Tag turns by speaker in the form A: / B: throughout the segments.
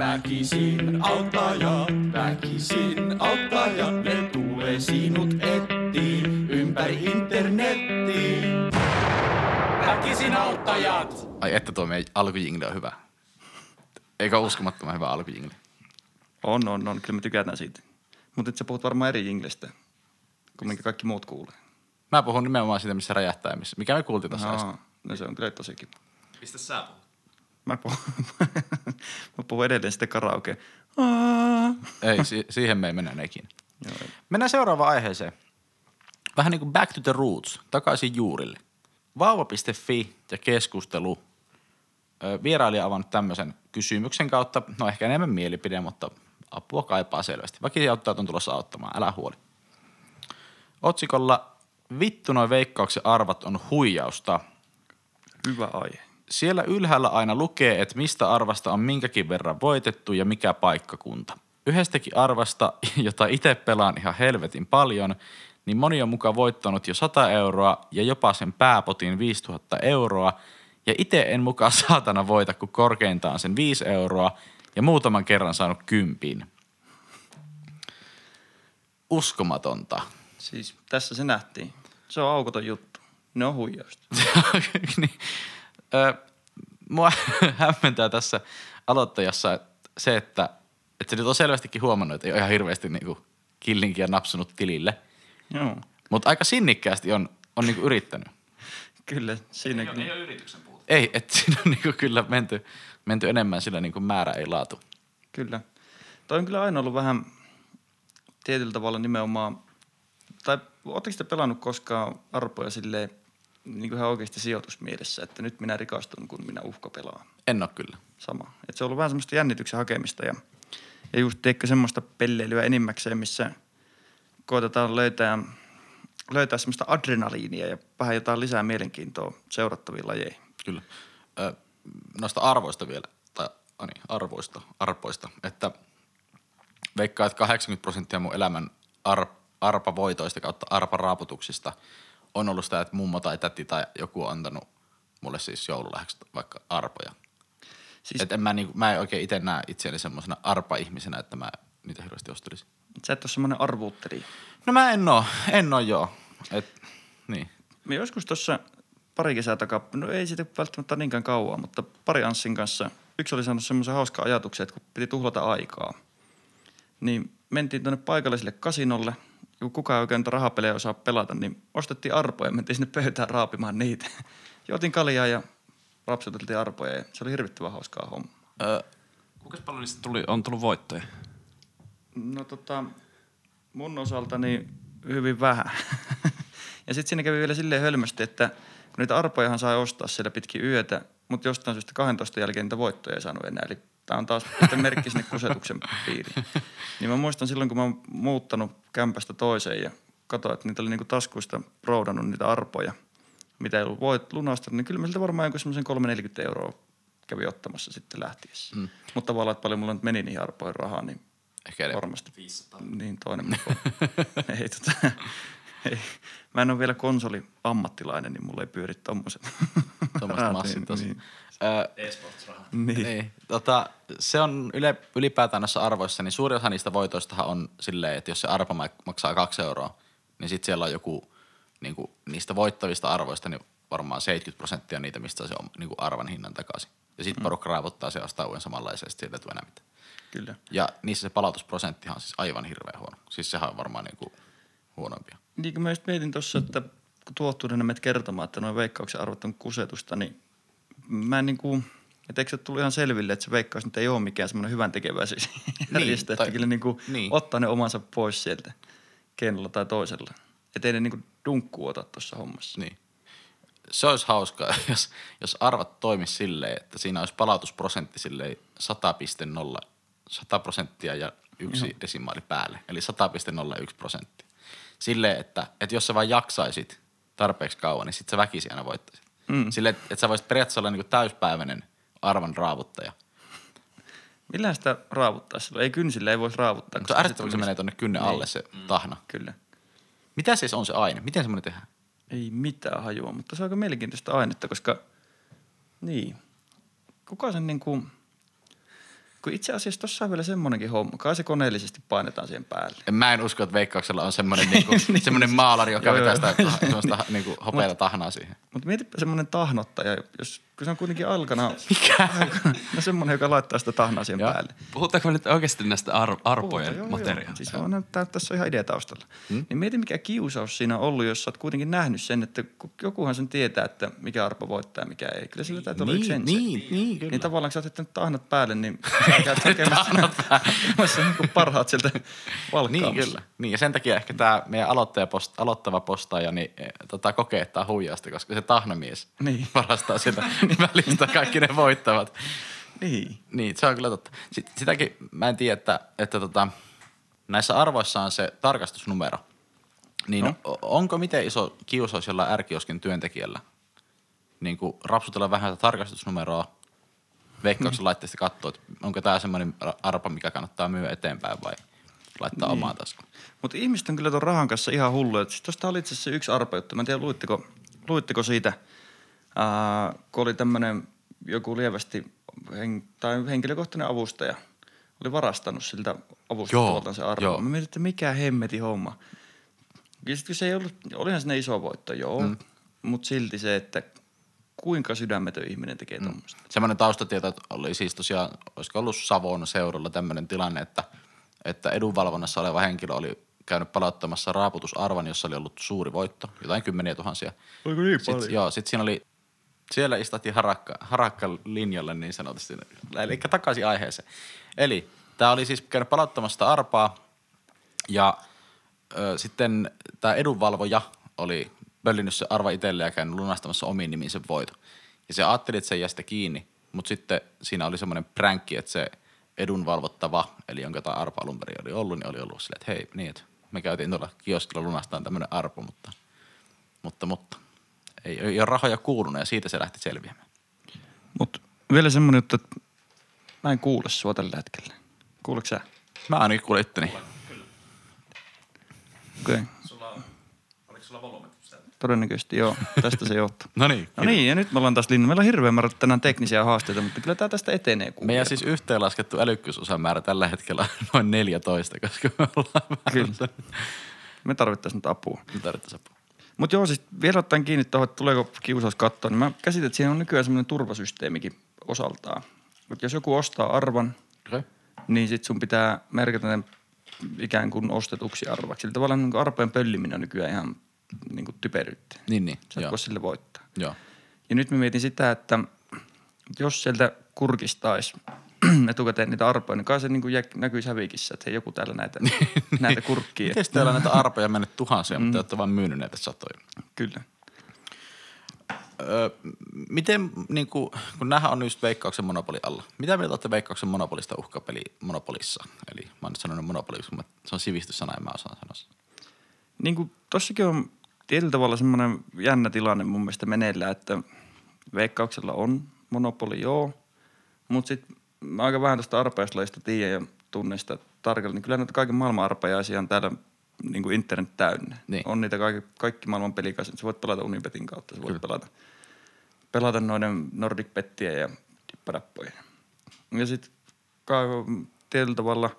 A: Väkisin auttajat, väkisin auttajat, ne tulee sinut etiin ympäri internettiin. Väkisin auttajat!
B: Ai että tuo meidän alkujingle on hyvä. Eikä uskomattoman hyvä alkujingle.
C: On, on, on. Kyllä me tykätään siitä. Mutta nyt sä puhut varmaan eri jinglestä, kuin minkä kaikki muut kuulee.
B: Mä puhun nimenomaan siitä, missä räjähtää ja missä. Mikä me kuultiin tuossa äsken.
C: Aa, no se on kyllä tosi kiva.
D: Mistä sä puhut?
C: Mä puhun, mä puhun edelleen sitten karaoke. Aa.
B: Ei, si- siihen me ei mennä.
C: Joo,
B: Mennään seuraavaan aiheeseen. Vähän niin kuin back to the roots, takaisin juurille. Vauva.fi ja keskustelu. Ö, Vierailija on avannut tämmöisen kysymyksen kautta, no ehkä enemmän mielipide, mutta apua kaipaa selvästi. Väkisin auttajat on tulossa auttamaan, älä huoli. Otsikolla Vittu noi veikkauksen arvat on huijausta.
C: hyvä aihe.
B: Siellä ylhäällä aina lukee, että mistä arvasta on minkäkin verran voitettu ja mikä paikkakunta. Yhdestäkin arvasta, jota itse pelaan ihan helvetin paljon, niin moni on mukaan voittanut jo 100 euroa ja jopa sen pääpotin 5000 euroa. Ja itse en mukaan saatana voita, kun korkeintaan sen 5 euroa ja muutaman kerran saanut kympin. Uskomatonta.
C: Siis tässä se nähtiin. Se on aukoton juttu. Ne on huijausta.
B: mua hämmentää tässä aloittajassa se, että, että se nyt on selvästikin huomannut, että ei ole ihan hirveästi niinku killinkiä napsunut tilille.
C: Joo,
B: Mutta aika sinnikkäästi on, on niinku yrittänyt.
C: kyllä. Siinä
D: Ei, ole- ei ole yrityksen puute.
B: Ei, että siinä on niinku kyllä menty, menty enemmän sillä niinku määrä ei laatu.
C: Kyllä. Toi on kyllä aina ollut vähän tietyllä tavalla nimenomaan, tai ootteko te pelannut koskaan arpoja silleen niin kuin ihan oikeasti sijoitusmielessä, että nyt minä rikastun, kun minä uhka pelaan.
B: En ole kyllä.
C: Sama. Että se on ollut vähän semmoista jännityksen hakemista ja, ja just teikö semmoista pelleilyä enimmäkseen, missä koitetaan löytää, löytää semmoista adrenaliinia ja vähän jotain lisää mielenkiintoa seurattaviin lajeihin.
B: Kyllä. Ö, noista arvoista vielä, tai ah niin, arvoista, arpoista, että veikkaa, että 80 prosenttia mun elämän ar, arpavoitoista kautta arparaaputuksista on ollut sitä, että mummo tai täti tai joku on antanut mulle siis joululahjaksi vaikka arpoja.
C: Siis,
B: et en mä, niinku, mä en oikein itse näe itseäni semmoisena arpa-ihmisenä, että mä niitä hirveästi ostelisin.
C: sä et ole semmoinen arvuuttelija.
B: No mä en oo, en oo joo. Et, niin.
C: Me joskus tuossa pari kesää takaa, no ei siitä välttämättä niinkään kauan, mutta pari Anssin kanssa, yksi oli saanut semmoisen hauskan ajatuksen, että kun piti tuhlata aikaa, niin mentiin tuonne paikalliselle kasinolle, kun kukaan ei oikein niitä rahapelejä osaa pelata, niin ostettiin arpoja ja mentiin sinne pöytään raapimaan niitä. Jotin kaljaa ja rapsuteltiin arpoja ja se oli hirvittävän hauskaa homma.
B: Ö,
D: Kuinka paljon niistä tuli, on tullut voittoja?
C: No tota, mun osalta niin hyvin vähän. ja sitten siinä kävi vielä silleen hölmösti, että kun niitä arpojahan sai ostaa siellä pitkin yötä, mutta jostain syystä 12 jälkeen niitä voittoja ei saanut enää. Eli tämä on taas sitten merkki sinne kusetuksen piiriin. Niin mä muistan silloin, kun mä oon muuttanut kämpästä toiseen ja katsoin, että niitä oli niinku taskuista roudannut niitä arpoja, mitä ei ollut voit lunastanut, niin kyllä mä siltä varmaan joku semmoisen 340 euroa kävi ottamassa sitten lähtiessä. Mm. Mutta tavallaan, että paljon mulla nyt meni niihin arpoihin rahaa, niin
B: ehkä
C: varmasti
D: 500.
C: niin toinen mukaan. ei, tota, ei. Mä en ole vielä konsoli-ammattilainen, niin mulla ei pyöri tommoset. Rahat,
B: massit tossa.
C: Niin,
B: Ö,
D: E-sports-rahaa.
C: Niin.
B: Niin. Tota, se on yle, ylipäätään näissä arvoissa, niin suuri osa niistä voitoistahan on silleen, että jos se arpa mak- maksaa kaksi euroa, niin sitten siellä on joku niin kuin, niistä voittavista arvoista, niin varmaan 70 prosenttia niitä, mistä se on niin kuin arvan hinnan takaisin. Ja sitten porukka raavottaa se ostaa uuden samanlaisen, ja sitten siitä ei tule enää mitään.
C: Kyllä.
B: Ja niissä se palautusprosenttihan on siis aivan hirveän huono. Siis sehän on varmaan niin kuin huonompia.
C: Niin kuin mä just mietin tuossa, että kun tuottuneena menet kertomaan, että noin veikkauksen arvot on kusetusta, niin mä en niin kuin, että eikö se tullut ihan selville, että se veikkaus nyt ei ole mikään semmoinen hyvän tekeväisyys järjestö, että
B: tai-
C: kyllä niin kuin
B: niin.
C: ottaa ne omansa pois sieltä keinolla tai toisella. Että ei ne niin kuin dunkku ota tuossa hommassa.
B: Niin. Se olisi hauskaa, jos, jos arvat toimisi silleen, että siinä olisi palautusprosentti silleen 100,0, 100 prosenttia ja yksi Joo. desimaali päälle, eli 100,01 prosenttia. Silleen, että, että jos sä vain jaksaisit tarpeeksi kauan, niin sit sä väkisin aina voittaisit. Mm. Silleen, että, että sä voisit periaatteessa olla niin täyspäiväinen arvan raavuttaja.
C: Millään sitä raavuttaa silloin? Ei kynsillä ei voisi raavuttaa.
B: Mutta ärsyttävää, kun se menee tuonne kynnen alle se tahna.
C: Kyllä.
B: Mitä siis on se aine? Miten semmoinen tehdään?
C: Ei mitään hajua, mutta se on aika mielenkiintoista ainetta, koska niin. Kuka sen niin kuin, kun itse asiassa tuossa on vielä semmoinenkin homma. Kai se koneellisesti painetaan siihen päälle.
B: Mä en usko, että Veikkauksella on semmoinen, niinku, semmoinen maalari, joka
C: Joo,
B: vetää sitä semmoista niinku, hopeata tahnaa siihen.
C: Mutta mietipä semmoinen tahnottaja, jos, kun se on kuitenkin alkana. Mikä? No semmoinen, joka laittaa sitä tahnaa siihen
B: Joo.
C: päälle.
D: Puhutaanko me nyt oikeasti näistä ar- arpojen
C: Puhutaan, joo,
D: materiaalista?
C: Joo. Siis on, näyttää, tässä on ihan idea taustalla. Hmm? Niin mieti, mikä kiusaus siinä on ollut, jos sä oot kuitenkin nähnyt sen, että ku- jokuhan sen tietää, että mikä arpa voittaa ja mikä ei. Kyllä sillä täytyy olla yksi
B: Niin, niin, niin, kyllä.
C: Niin tavallaan, kun sä oot tahnat päälle, niin sä käyt tekemässä, tekemässä niin parhaat sieltä valkkaamassa.
B: Niin kyllä. Niin, ja sen takia ehkä tämä meidän aloittaja post, aloittava postaaja niin, eh, tota, kokee, että on huijausta, koska se tahnamies
C: Niin.
B: varastaa sieltä välistä kaikki ne voittavat.
C: Niin.
B: Niin, se on kyllä totta. Sit, sitäkin mä en tiedä, että, että tota, näissä arvoissa on se tarkastusnumero. Niin
C: No.
B: no. onko miten iso kiusaus jollain ärkioskin työntekijällä? Niin kuin rapsutella vähän sitä tarkastusnumeroa, veikkauksen laitteesta katsoa, että onko tämä semmoinen arpa, mikä kannattaa myydä eteenpäin vai laittaa niin. omaan taskuun.
C: Mutta ihmiset on kyllä tuon rahan kanssa ihan hulluja. Siis tuosta oli itse asiassa yksi arpa juttu. Mä en tiedä, luitteko, luitteko siitä, ää, kun oli tämmöinen joku lievästi hen, tai henkilökohtainen avustaja oli varastanut siltä avustajalta se arpa.
B: joo.
C: Mä mietin, että mikä hemmeti homma. Ja sitten se ei ollut, olihan sinne iso voitto, joo, mm. mutta silti se, että kuinka sydämetön ihminen tekee mm. tuommoista.
B: Semmoinen taustatieto että oli siis tosiaan, olisiko ollut Savon seudulla tämmöinen tilanne, että, että edunvalvonnassa oleva henkilö oli käynyt palauttamassa raaputusarvan, jossa oli ollut suuri voitto, jotain kymmeniä tuhansia.
C: Oliko niin
B: Sitten, joo, sitten siinä oli, siellä istahtiin harakka, harakka linjalle niin sanotusti, eli takaisin aiheeseen. Eli tämä oli siis käynyt palauttamassa sitä arpaa ja ö, sitten tämä edunvalvoja oli pöllinyt se arva itselleen ja käynyt lunastamassa omiin nimiin sen voiton. Ja se ajatteli, että se jäi sitä kiinni, mutta sitten siinä oli semmoinen pränkki, että se edunvalvottava, eli jonka tämä arpa alun perin oli ollut, niin oli ollut silleen, että hei, niin, että me käytiin tuolla kioskilla lunastamaan tämmöinen arpo, mutta, mutta, mutta ei, ei ole rahoja kuulunut ja siitä se lähti selviämään.
C: Mutta vielä semmoinen juttu, että mä en kuule sua tällä hetkellä. Kuuleeko sä?
B: Mä ainakin kuulin itteni.
C: Okei. Okay.
D: Sulla on, oliko sulla volyymi
C: Todennäköisesti joo. Tästä se johtuu.
B: No niin.
C: No niin, ja nyt me ollaan taas linna. Meillä on hirveän määrä tänään teknisiä haasteita, mutta kyllä tämä tästä etenee. kuulijat.
B: Meidän siis yhteenlaskettu älykkyysosamäärä tällä hetkellä on noin 14, koska me ollaan
C: Kyllä. Me tarvittaisiin nyt apua.
B: Me tarvittaisiin apua.
C: Mutta joo, siis vielä ottaen kiinni tuohon, että tuleeko kiusaus kattoon, niin mä käsitän, että siinä on nykyään semmoinen turvasysteemikin osaltaan. Mutta jos joku ostaa arvan,
B: Okay.
C: niin sit sun pitää merkitä ne ikään kuin ostetuksi arvaksi. Eli tavallaan niin arpojen pölliminen on nykyään ihan niin kuin typeryyttä.
B: Niin, niin.
C: Sä et
B: Joo.
C: voi sille voittaa.
B: Joo.
C: Ja nyt mä mietin sitä, että jos sieltä kurkistaisi etukäteen niitä arpoja, niin kai se niin kuin näkyisi hävikissä, että hei, joku täällä näitä, näitä kurkkii.
B: Miten teillä on näitä arpoja mennyt tuhansia, mutta te olette vaan myynyt näitä satoja?
C: Kyllä.
B: Öö, miten, niin kuin, kun nämähän on just Veikkauksen monopoli alla. Mitä mieltä olette Veikkauksen monopolista uhkapeli monopolissa? Eli mä oon nyt sanonut monopoli, mä, se on sivistyssana ja mä osaan sanoa.
C: Niin kuin tossakin on tietyllä tavalla semmoinen jännä tilanne mun mielestä meneillään, että veikkauksella on monopoli, joo, mutta sitten mä aika vähän tästä arpajaislajista tiedän ja tunnen sitä tarkalleen, niin kyllä näitä kaiken maailman arpajaisia on täällä niin kuin internet täynnä.
B: Niin.
C: On niitä kaikki, kaikki maailman pelikaiset. Sä voit pelata Unibetin kautta, sä voit pelata, pelata noiden Nordic Pettiä ja dippadappoja. Ja sitten tietyllä tavalla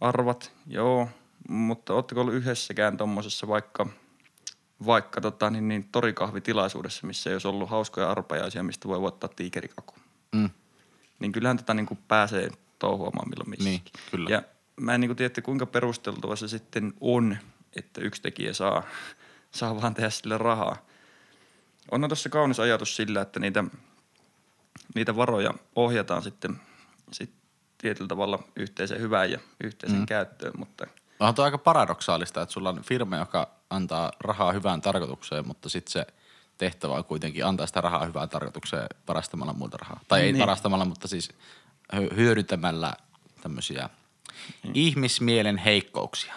C: arvat, joo, mutta ootteko ollut yhdessäkään tuommoisessa vaikka, vaikka tota, niin, niin, torikahvitilaisuudessa, missä ei olisi ollut hauskoja arpajaisia, mistä voi voittaa tiikerikaku.
B: Mm.
C: Niin kyllähän tätä niin kuin pääsee touhuamaan milloin missäkin.
B: Niin, kyllä.
C: Ja mä en niin kuin tiedä, kuinka perusteltua se sitten on, että yksi tekijä saa, saa vaan tehdä sille rahaa. On tuossa kaunis ajatus sillä, että niitä, niitä varoja ohjataan sitten, sitten tietyllä tavalla yhteiseen hyvään ja yhteiseen mm. käyttöön, mutta
B: Onhan tuo aika paradoksaalista, että sulla on firma, joka antaa rahaa hyvään tarkoitukseen, mutta sitten se tehtävä on kuitenkin antaa sitä rahaa hyvään tarkoitukseen varastamalla muuta rahaa. Tai ei
C: Niin.
B: varastamalla, mutta siis hy- hyödyntämällä tämmöisiä ihmismielen heikkouksia.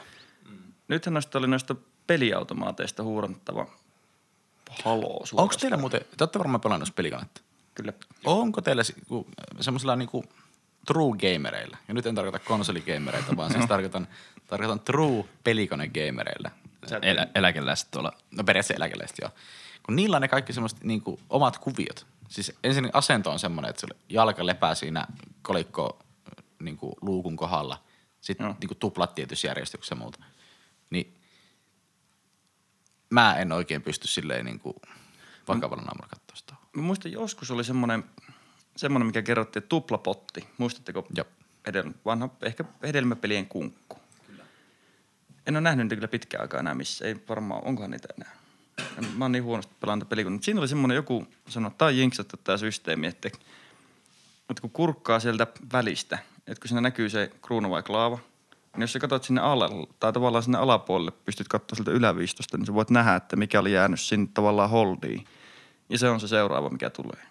C: nythän noista oli noista peliautomaateista huurannettava haloo
B: Onko teillä muuten, te olette varmaan pelannut pelikonetta.
C: Kyllä.
B: Onko teillä semmoisilla niinku true gamereilla, ja nyt en tarkoita konsoligamereita, vaan siis tarkoitan, tarkoitan true pelikone-gamereilla.
D: Elä, eläkeläiset tuolla.
B: No periaatteessa eläkeläiset joo. Kun niillä on ne kaikki semmoiset niinku omat kuviot. Siis ensin asento on semmoinen, että se jalka lepää siinä kolikko niin kuin luukun kohdalla. Sitten
C: Joo.
B: niin kuin tuplat tietyssä järjestyksessä ja muuta. Niin mä en oikein pysty silleen niin kuin vakavalla naamalla katsoa sitä.
C: Mä muistan, joskus oli semmoinen, semmoinen mikä kerrottiin, että tuplapotti. Muistatteko?
B: Joo.
C: Edel, vanha, ehkä hedelmäpelien kunkku. En ole nähnyt niitä kyllä pitkään aikaa enää missä. Ei varmaan, onkohan niitä enää. En- Mä oon niin huonosti pelannut. Mutta siinä oli semmoinen joku, sanoi, että tämä on jinksattu tämä systeemi, että, että kun kurkkaa sieltä välistä, että kun siinä näkyy se kruunu vai klaava, niin jos sä katsot sinne alle, tai tavallaan sinne alapuolelle, pystyt katsoa sieltä yläviistosta, niin sä voit nähdä, että mikä oli jäänyt sinne tavallaan holdiin. Ja se on se seuraava, mikä tulee.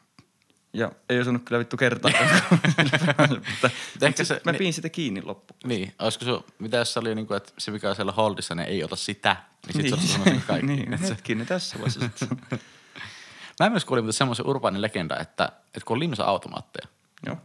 C: Ja ei osannut kyllä vittu kertaa. mutta
B: ehkä
C: se,
B: se-
C: mä
B: niin-
C: piin sitä kiinni loppu.
B: Niin, olisiko se, mitä jos se oli niin kuin, että se mikä on siellä holdissa, ne ei ota sitä, niin sitten se olisi sanonut sen kaikki.
C: niin,
B: Että se-
C: hetkinen, tässä voisi sitten.
B: Mä myös kuulin mutta semmoisen urbaanin legenda, että, että kun on limsa-automaatteja,
C: Joo.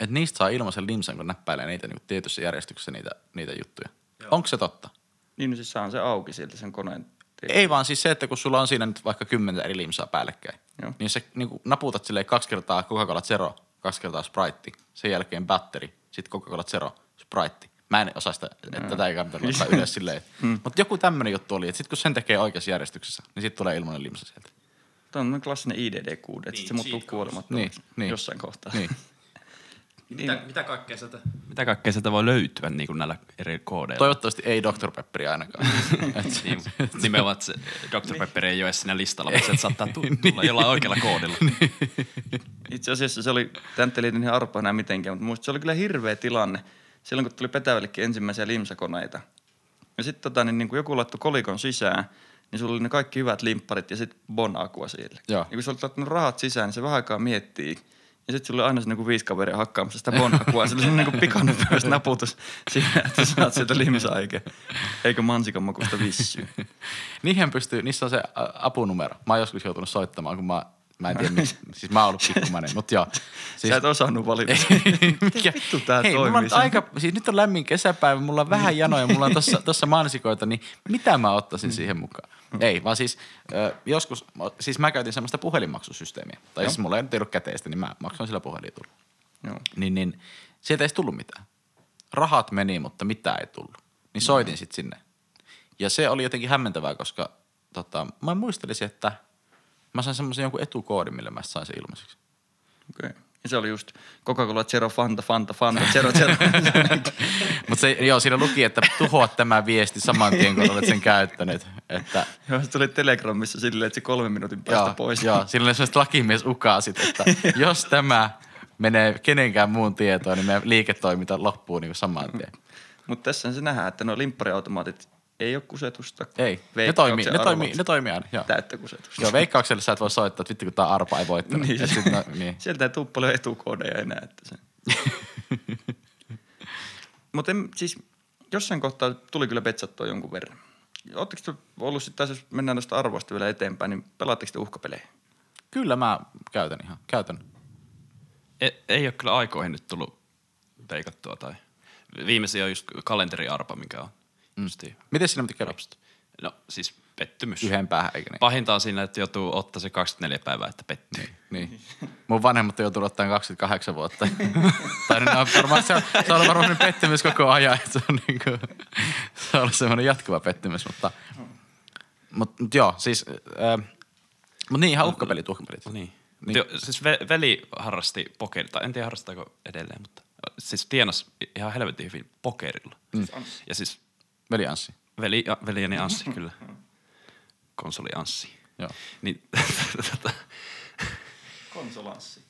B: että niistä saa ilmaisen limsan, kun näppäilee niitä niin tietyssä järjestyksessä niitä, niitä juttuja. Onko se totta?
C: Niin, no siis saa se auki sieltä sen koneen.
B: Ei vaan siis se, että kun sulla on siinä nyt vaikka kymmentä eri limsaa päällekkäin,
C: Joo.
B: niin se niin kuin naputat silleen kaksi kertaa Coca-Cola Zero, kaksi kertaa Sprite, sen jälkeen batteri, sitten Coca-Cola Zero, Sprite. Mä en osaa sitä, että tätä ei kannata laittaa ylös silleen.
C: Mm.
B: Mutta joku tämmöinen juttu oli, että sitten kun sen tekee oikeassa järjestyksessä, niin sitten tulee ilmainen limsa sieltä.
C: Tämä on klassinen IDD-kuude, että
D: Niin,
C: se muuttuu kuolemattomaksi
B: Niin, niin.
C: jossain kohtaa.
B: Niin.
D: Mitä, mitä, kaikkea sieltä? mitä kaikkea sieltä voi löytyä niin kuin näillä eri koodeilla?
B: Toivottavasti ei Dr. Pepperi ainakaan. Et-
D: Niin, nimenomaan, että se Dr. Pepper ei ole edes siinä listalla, mutta sieltä saattaa tu- tulla jollain oikealla koodilla.
C: Itse asiassa se oli, liity ihan arpaa enää mitenkään, mutta muista se oli kyllä hirveä tilanne. Silloin kun tuli Petävällekin ensimmäisiä limsakoneita. Ja sitten tota, niin, niin kun joku laittoi kolikon sisään, niin sulla oli ne kaikki hyvät limpparit ja sitten bon akua siellä.
B: Joo.
C: Ja kun sä olit laittanut rahat sisään, niin se vähän aikaa miettii. Ja sitten sulla oli aina se niin kuin viisi kaveria hakkaamassa sitä bon akua. Se oli semmoinen niin pikanopeus naputus siinä, että saat sieltä limsaa eikä, eikä mansikan makusta vissyä.
B: Niihin pystyy, niissä on se apunumero. Mä oon joskus joutunut soittamaan, kun mä, mä en tiedä, miksi. Siis mä oon ollut pikkumainen, mutta joo.
C: Siis, sä et osannut valita.
B: Mikä
C: vittu tää
B: Hei, mulla on
C: toimii?
B: aika, siis nyt on lämmin kesäpäivä, mulla on vähän janoja, mulla on tossa, tossa mansikoita, niin mitä mä ottaisin siihen mukaan? Ei, vaan siis ö, joskus, siis mä käytin semmoista puhelinmaksusysteemiä. Tai
C: Joo.
B: siis mulla ei nyt ollut käteistä, niin mä maksoin sillä puhelintulla.
C: Joo.
B: Niin, niin sieltä ei tullut mitään. Rahat meni, mutta mitään ei tullut. Niin soitin sitten sinne. Ja se oli jotenkin hämmentävää, koska tota, mä muistelisin, että mä sain semmoisen jonkun etukoodin, millä mä sain sen ilmaiseksi.
C: Okei. Okay. Ja se oli just Coca-Cola Zero Fanta, Fanta, Fanta, Zero, Zero.
B: Mutta se, joo, siinä luki, että tuhoa tämä viesti saman tien, kun olet sen käyttänyt. Että,
C: Joo, se tuli Telegramissa silleen, että se kolmen minuutin päästä
B: joo,
C: pois.
B: joo, siinä oli sellaiset lakimies ukaasit, että jos tämä menee kenenkään muun tietoon, niin meidän liiketoiminta loppuu niin saman tien.
C: Mutta tässä se nähdään, että nuo limppariautomaatit ei ole kusetusta.
B: Ei, ne toimii, ne toimii, ne toimii aina. Joo.
C: Täyttä kusetusta.
B: Joo, veikkaukselle sä et voi soittaa, että vittu kun tää arpa ei voittanut.
C: Niin,
B: sit, no, niin.
C: Sieltä ei tule paljon etukoodeja enää. Että se. Mutta siis jossain kohtaa tuli kyllä petsattua jonkun verran. Oletteko te ollut sitten taas, jos mennään tuosta arvoista vielä eteenpäin, niin pelaatteko te uhkapelejä?
B: Kyllä mä käytän ihan, käytän.
D: Ei, ei ole kyllä aikoihin nyt tullut veikattua tai viimeisin on just kalenteriarpa, mikä on mm. justiin
B: Miten siinä piti käydä?
D: No siis pettymys.
B: Yhden päähän, eikö niin?
D: Pahinta on siinä, että joutuu ottaa se 24 päivää, että pettyy.
B: Niin. Mun vanhemmat on joutunut ottaa 28 vuotta. tai ne on varmaan, se on, se on varmaan semmoinen pettymys koko ajan, että se on, niin kuin, se on ollut semmoinen jatkuva pettymys, mutta, mutta, mutta joo, siis, äh, mutta niin ihan uhkapelit, uhkapelit.
D: Niin.
B: Niin.
D: niin. Jo, siis ve, veli harrasti pokeria, tai en tiedä harrastaako edelleen, mutta siis tienas ihan helvetin hyvin pokerilla. Mm. Ja siis
B: Veli Anssi.
D: veli, ja, veljeni Anssi kyllä. Konsoli Anssi.
B: Joo.
D: Niin, tota,
C: Konsolanssi.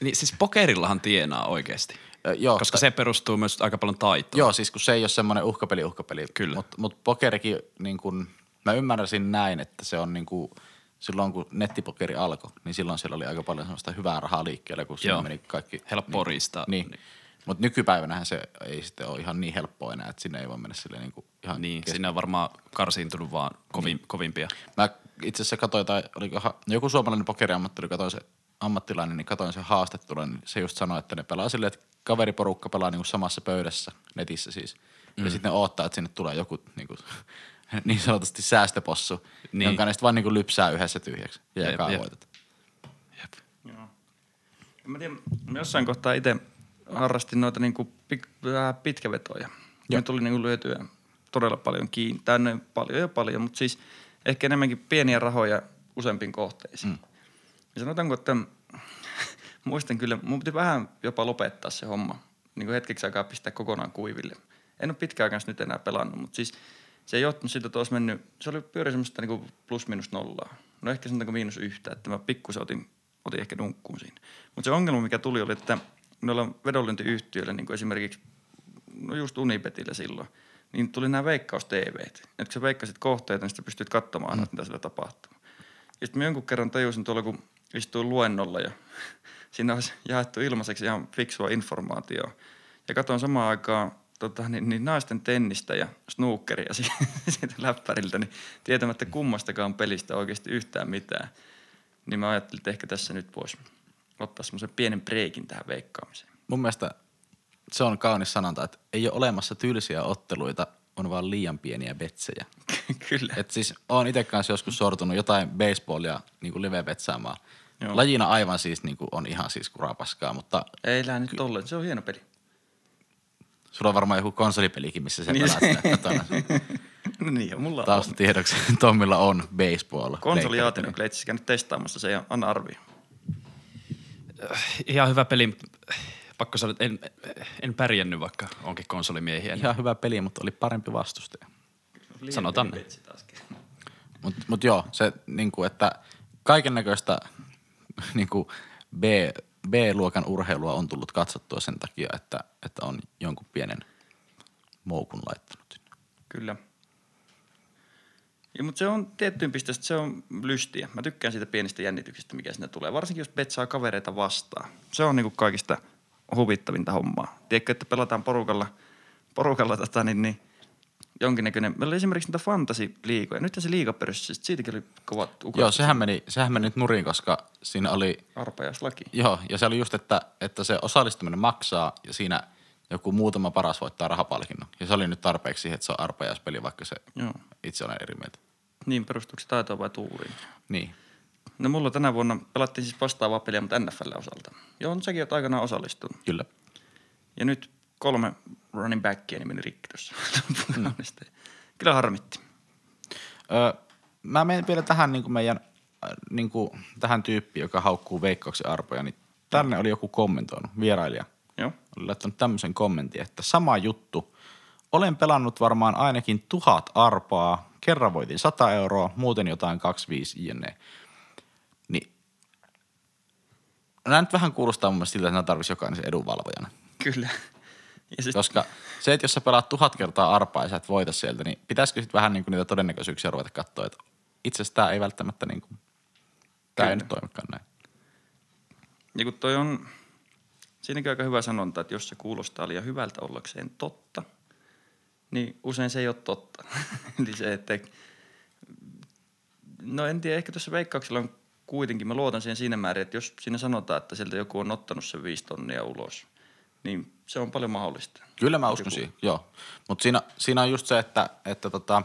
D: niin siis pokerillahan tienaa oikeasti.
B: Ö, joo,
D: Koska
B: ta-
D: se perustuu myös aika paljon taitoon.
B: Joo, siis kun se ei ole semmoinen uhkapeli, uhkapeli.
D: Kyllä.
B: Mutta mut pokerikin, niin kun, mä ymmärsin näin, että se on niin kuin, silloin kun nettipokeri alkoi, niin silloin siellä oli aika paljon semmoista hyvää rahaa liikkeellä, kun
D: Joo.
B: meni kaikki.
D: Helppoa
B: niin,
D: riistaa.
B: Niin.
D: Niin.
B: Mutta nykypäivänähän se ei sitten ole ihan niin helppoa enää, että sinne ei voi mennä silleen niin kuin ihan
D: Niin,
B: kes-
D: sinne on varmaan karsiintunut vaan kovin, niin. kovimpia.
B: Mä itse asiassa katsoin, tai olikohan joku suomalainen pokeriammattilainen, katsoin se ammattilainen, niin katsoin sen haastattelun, niin se just sanoi, että ne pelaa silleen, että kaveriporukka pelaa niin kuin samassa pöydässä, netissä siis. Mm. Ja sitten ne odottaa, että sinne tulee joku niin, kuin, niin sanotusti säästöpossu, niin. Jonka ne sitten vaan niin kuin lypsää yhdessä tyhjäksi ja
D: Jep,
B: jakaa
D: jep.
B: voitot.
D: Jep.
C: Joo. En Mä tiedän, mä jossain kohtaa itse harrastin noita niinku pik, vähän pitkävetoja.
B: Joo.
C: Ne tuli niinku lyötyä todella paljon kiinni. Tänne paljon ja paljon, mutta siis ehkä enemmänkin pieniä rahoja useampiin kohteisiin. Mm. Ja sanotaanko, että muistan kyllä, mun piti vähän jopa lopettaa se homma. Niin kuin hetkeksi aikaa pistää kokonaan kuiville. En ole pitkään kanssa nyt enää pelannut, mutta siis se ei johtunut siitä, että olisi mennyt, se oli pyöri semmoista niin plus minus nollaa. No ehkä sanotaanko miinus yhtä, että mä pikkusen otin, otin ehkä dunkkuun siinä. Mutta se ongelma, mikä tuli, oli, että noilla vedonlyöntiyhtiöillä, niin kuin esimerkiksi no just Unibetillä silloin, niin tuli nämä veikkaus TVt. Että kun sä veikkasit kohteita, niin sä pystyt katsomaan, mm. mitä siellä tapahtuu. Ja sitten jonkun kerran tajusin tuolla, kun istuin luennolla ja siinä olisi jaettu ilmaiseksi ihan fiksua informaatiota. Ja katsoin samaan aikaan tota, niin, niin naisten tennistä ja snookeria si- siitä läppäriltä, niin tietämättä kummastakaan pelistä oikeasti yhtään mitään. Niin mä ajattelin, että ehkä tässä nyt voisi ottaa semmoisen pienen breikin tähän veikkaamiseen.
B: Mun mielestä se on kaunis sanonta, että ei ole olemassa tylsiä otteluita, on vaan liian pieniä betsejä.
C: Kyllä.
B: Et siis oon itse kanssa joskus sortunut jotain baseballia niin kuin live-vetsaamaan.
C: Joo.
B: Lajina aivan siis niin kuin on ihan siis kurapaskaa, mutta
C: Ei lähde nyt tolleen, se on hieno peli.
B: sulla on varmaan joku konsolipelikin, missä sä
C: Niin.
B: pelaat kotona.
C: No niin, mulla on.
B: Taustatiedoksi Tommilla on baseball.
C: Konsoli on itse asiassa käynyt testaamassa se anna arvio.
D: Ihan hyvä peli, mutta pakko sanoa, että en, en pärjännyt, vaikka onkin konsolimiehiä. Niin
B: Ihan hyvä peli, mutta oli parempi vastustaja.
D: Sanotaan näin.
B: Mutta mut joo, se niinku, että kaiken näköistä niinku B, B-luokan urheilua on tullut katsottua sen takia, että, että on jonkun pienen moukun laittanut sinne.
C: Kyllä. Ja, mutta se on tiettyyn pisteestä, se on lystiä. Mä tykkään siitä pienistä jännityksistä, mikä sinne tulee. Varsinkin jos betsaa kavereita vastaan. Se on niinku kaikista huvittavinta hommaa. Tiedätkö, että pelataan porukalla, porukalla tota, niin, niin, jonkinnäköinen. Meillä oli esimerkiksi niitä fantasy-liigoja. Nyt se liigapörssi, siitäkin oli kovat ukot.
B: Joo, sehän meni, sehän meni nyt nurin, koska siinä oli,
C: Arpajaislaki.
B: joo, ja se oli just, että, että se osallistuminen maksaa ja siinä joku muutama paras voittaa rahapalkinnon. Ja se oli nyt tarpeeksi siihen, että se on arpajaispeli, vaikka se
C: Joo.
B: itse olen eri mieltä.
C: Niin, perustuuko se taitoa vai tuuriin?
B: Niin.
C: No mulla tänä vuonna pelattiin siis vastaavaa peliä, mutta NFL osalta. Joo, säkin oot aikanaan osallistunut.
B: Kyllä.
C: Ja nyt kolme running backia niin meni rikki tuossa. Mm. Kyllä harmitti.
B: Öö, mä menen vielä tähän niin kuin meidän, niin kuin, tähän tyyppiin, joka haukkuu veikkauksen arpoja, niin tänne oli joku kommentoinut, vierailija. Oli laittanut tämmöisen kommentin, että sama juttu. Olen pelannut varmaan ainakin tuhat arpaa, kerran voitin 100 euroa, muuten jotain 25 jne. Niin, nämä nyt vähän kuulostaa mun mielestä siltä, että nämä tarvitsisi jokainen edunvalvojana.
C: Kyllä. Ja sit,
B: Koska se, että jos sä pelaat tuhat kertaa arpaa ja sä et voita sieltä, niin pitäisikö sitten vähän niin kuin niitä todennäköisyyksiä ruveta katsoa, että itse asiassa tämä ei välttämättä niin kuin, tämä ei nyt toimikaan näin.
C: ja kun toi on, siinäkin aika hyvä sanonta, että jos se kuulostaa liian hyvältä ollakseen totta, niin usein se ei ole totta. Eli se, että no en tiedä, ehkä tuossa veikkauksella on kuitenkin, mä luotan siihen siinä määrin, että jos siinä sanotaan, että sieltä joku on ottanut sen viisi tonnia ulos, niin se on paljon mahdollista.
B: Kyllä mä uskon siihen, joo. Mutta siinä, siinä on just se, että, että tota,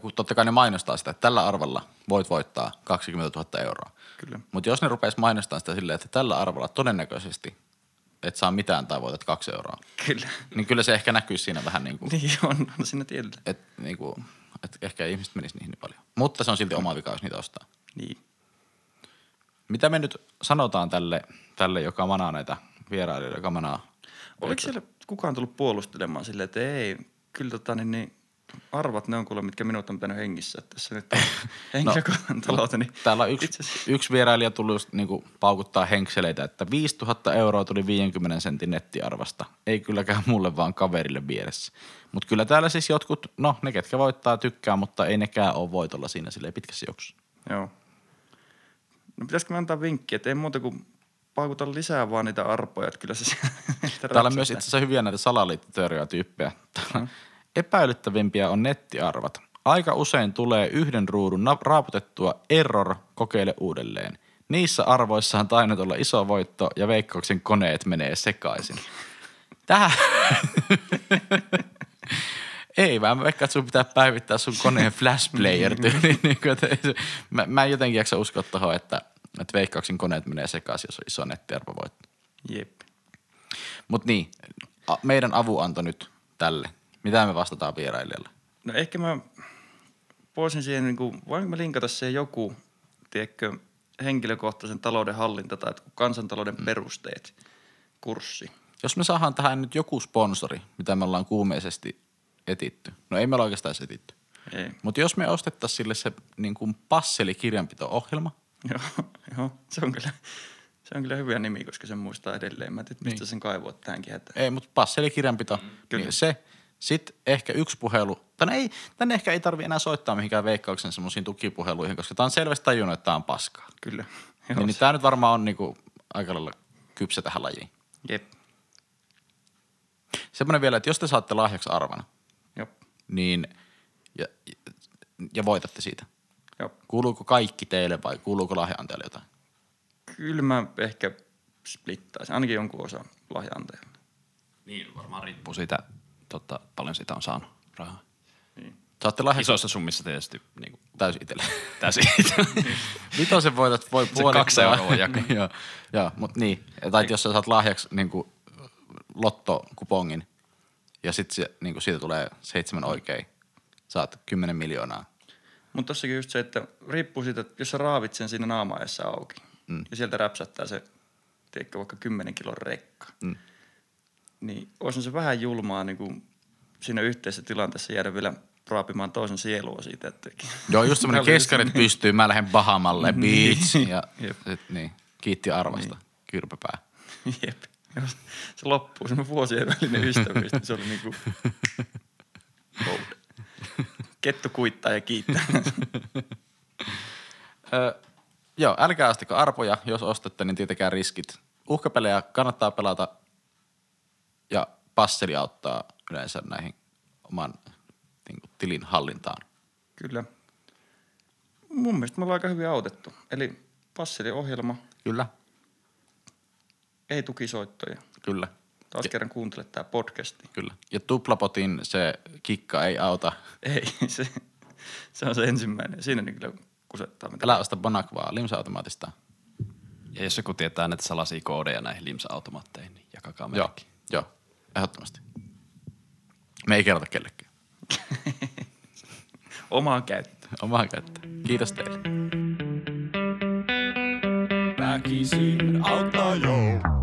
B: kun totta kai ne mainostaa sitä, että tällä arvalla voit voittaa 20 000 euroa.
C: Kyllä.
B: Mutta jos ne rupeais mainostamaan sitä silleen, että tällä arvalla todennäköisesti et saa mitään tai voitat kaksi euroa,
C: Kyllä.
B: niin kyllä se ehkä näkyy siinä vähän niin kuin,
C: Niin on, on siinä tietyllä.
B: että niin kuin, et ehkä ihmiset menis niihin niin paljon. Mutta se on silti oma vika, jos niitä ostaa.
C: Niin.
B: Mitä me nyt sanotaan tälle, tälle joka manaa näitä vierailijoita, joka manaa?
C: Oliko siellä kukaan tullut puolustelemaan silleen, että ei, kyllä tota niin, niin arvat ne on kuule, mitkä minut on pitänyt hengissä. Että tässä nyt on henkilökohtainen talouteni.
B: Täällä on yksi, yksi vierailija tullut just niinku paukuttaa henkseleitä, että 5000 euroa tuli 50 sentin nettiarvasta. Ei kylläkään mulle vaan kaverille vieressä. Mutta kyllä täällä siis jotkut, no ne ketkä voittaa tykkää, mutta ei nekään ole voitolla siinä silleen pitkässä juoksussa.
C: Joo. No pitäisikö me antaa vinkkiä, että ei muuta kuin paukuta lisää vaan niitä arpoja, että kyllä se
B: Täällä on myös itse asiassa hyviä näitä salaliittoteoriatyyppejä. Täällä Epäilyttävimpiä on nettiarvat. Aika usein tulee yhden ruudun na- raaputettua error, kokeile uudelleen. Niissä arvoissa on tainnut olla iso voitto ja veikkauksen koneet menee sekaisin. Tähän... Ei vaan, mä veikkaan, että sun pitää päivittää sun koneen flash player niin mä, mä en jotenkin jaksa uskoa tuohon, että, että veikkauksen koneet menee sekaisin, jos on iso nettiarvovoitto.
C: Jep.
B: Mutta niin, a- meidän avunanto nyt tälle. Mitä me vastataan vierailijalle?
C: No ehkä mä voisin siihen, niin kuin, voinko mä linkata siihen joku, tiedätkö, henkilökohtaisen talouden hallinta tai kansantalouden mm. perusteet kurssi.
B: Jos me saadaan tähän nyt joku sponsori, mitä me ollaan kuumeisesti etitty. No ei me olla oikeastaan etitty.
C: Ei.
B: Mutta jos me ostettaisiin sille se niin kuin passeli-kirjanpito-ohjelma,
C: Joo, joo, se on kyllä, se on kyllä hyvä nimi, koska sen muistaa edelleen. Mä en mistä
B: Niin.
C: sen kaivua tähänkin hätään.
B: ei, mutta passeli-kirjanpito,
C: Kyllä.
B: niin se. Sitten ehkä yksi puhelu. Tänne, ei, tänne ehkä ei tarvi enää soittaa mihinkään veikkauksen semmoisiin tukipuheluihin, koska tämä on selvästi tajunnut, että tämä on paskaa.
C: Kyllä.
B: Niin, niin tämä nyt varmaan on niinku aika lailla kypsä tähän lajiin.
C: Jep.
B: Semmoinen vielä, että jos te saatte lahjaksi arvana,
C: Joo.
B: niin ja, ja voitatte siitä.
C: Joo.
B: Kuuluuko kaikki teille vai kuuluuko lahjaantajalle jotain?
C: Kyllä mä ehkä splittaisin, ainakin jonkun osan lahjaantajalle.
D: Niin, varmaan riippuu siitä, tota, paljon siitä on saanut rahaa.
C: Niin.
B: Saatte lahjaksi
D: Isoissa summissa tietysti niin kuin,
B: täysin itselle.
D: täysin.
B: Vitosen voitat voi puolittaa.
D: kaksi euroa jakaa.
B: joo, joo mutta niin. Tai jos sä saat lahjaksi niin kuin lottokupongin ja sitten se, niin kuin siitä tulee seitsemän oikein, saat 10 miljoonaa.
C: Mutta tossakin just se, että riippuu siitä, että jos sä raavit sen siinä naamaajassa auki
B: Mm.
C: ja sieltä räpsättää se, tiedätkö, vaikka 10 kilon rekka,
B: Mm.
C: Niin olisi se vähän julmaa niin kuin siinä yhteisessä tilanteessa jäädä vielä raapimaan toisen sielua siitä, että
B: Joo, just semmoinen keskarit pystyy, mä lähden Bahamalle, beach. Ja sit, niin, kiitti arvasta, niin. kyrpäpää.
C: Jep. Se loppuu, semmoinen vuosien välinen ystävyys, niin se oli niinku... Kettu kuittaa ja kiittää.
B: Ö, joo, älkää astiko arpoja, jos ostatte, niin tietenkään riskit. Uhkapelejä kannattaa pelata ja passeli auttaa yleensä näihin oman niin kuin, tilin hallintaan.
C: Kyllä. Mun mielestä me ollaan aika hyvin autettu. Eli passeliohjelma,
B: Kyllä,
C: ei tukisoittoja.
B: kyllä,
C: Taas kerran kuuntele tää podcasti.
B: kyllä. Ja tuplapotin se kikka ei auta.
C: Ei, se, se on se ensimmäinen. Siinä niin kyllä kusettaa mitä.
B: Älä osta bonakvaa limsa-automaatista.
D: ja jos joku tietää näitä salaisia koodeja näihin limsa-automaatteihin, niin jakakaa
B: joo, ehdottomasti. Me ei kerrota kellekään.
C: Omaa käyttöön.
B: Omaa käyttöä. Kiitos teille.
A: Väkisin auttaa jo.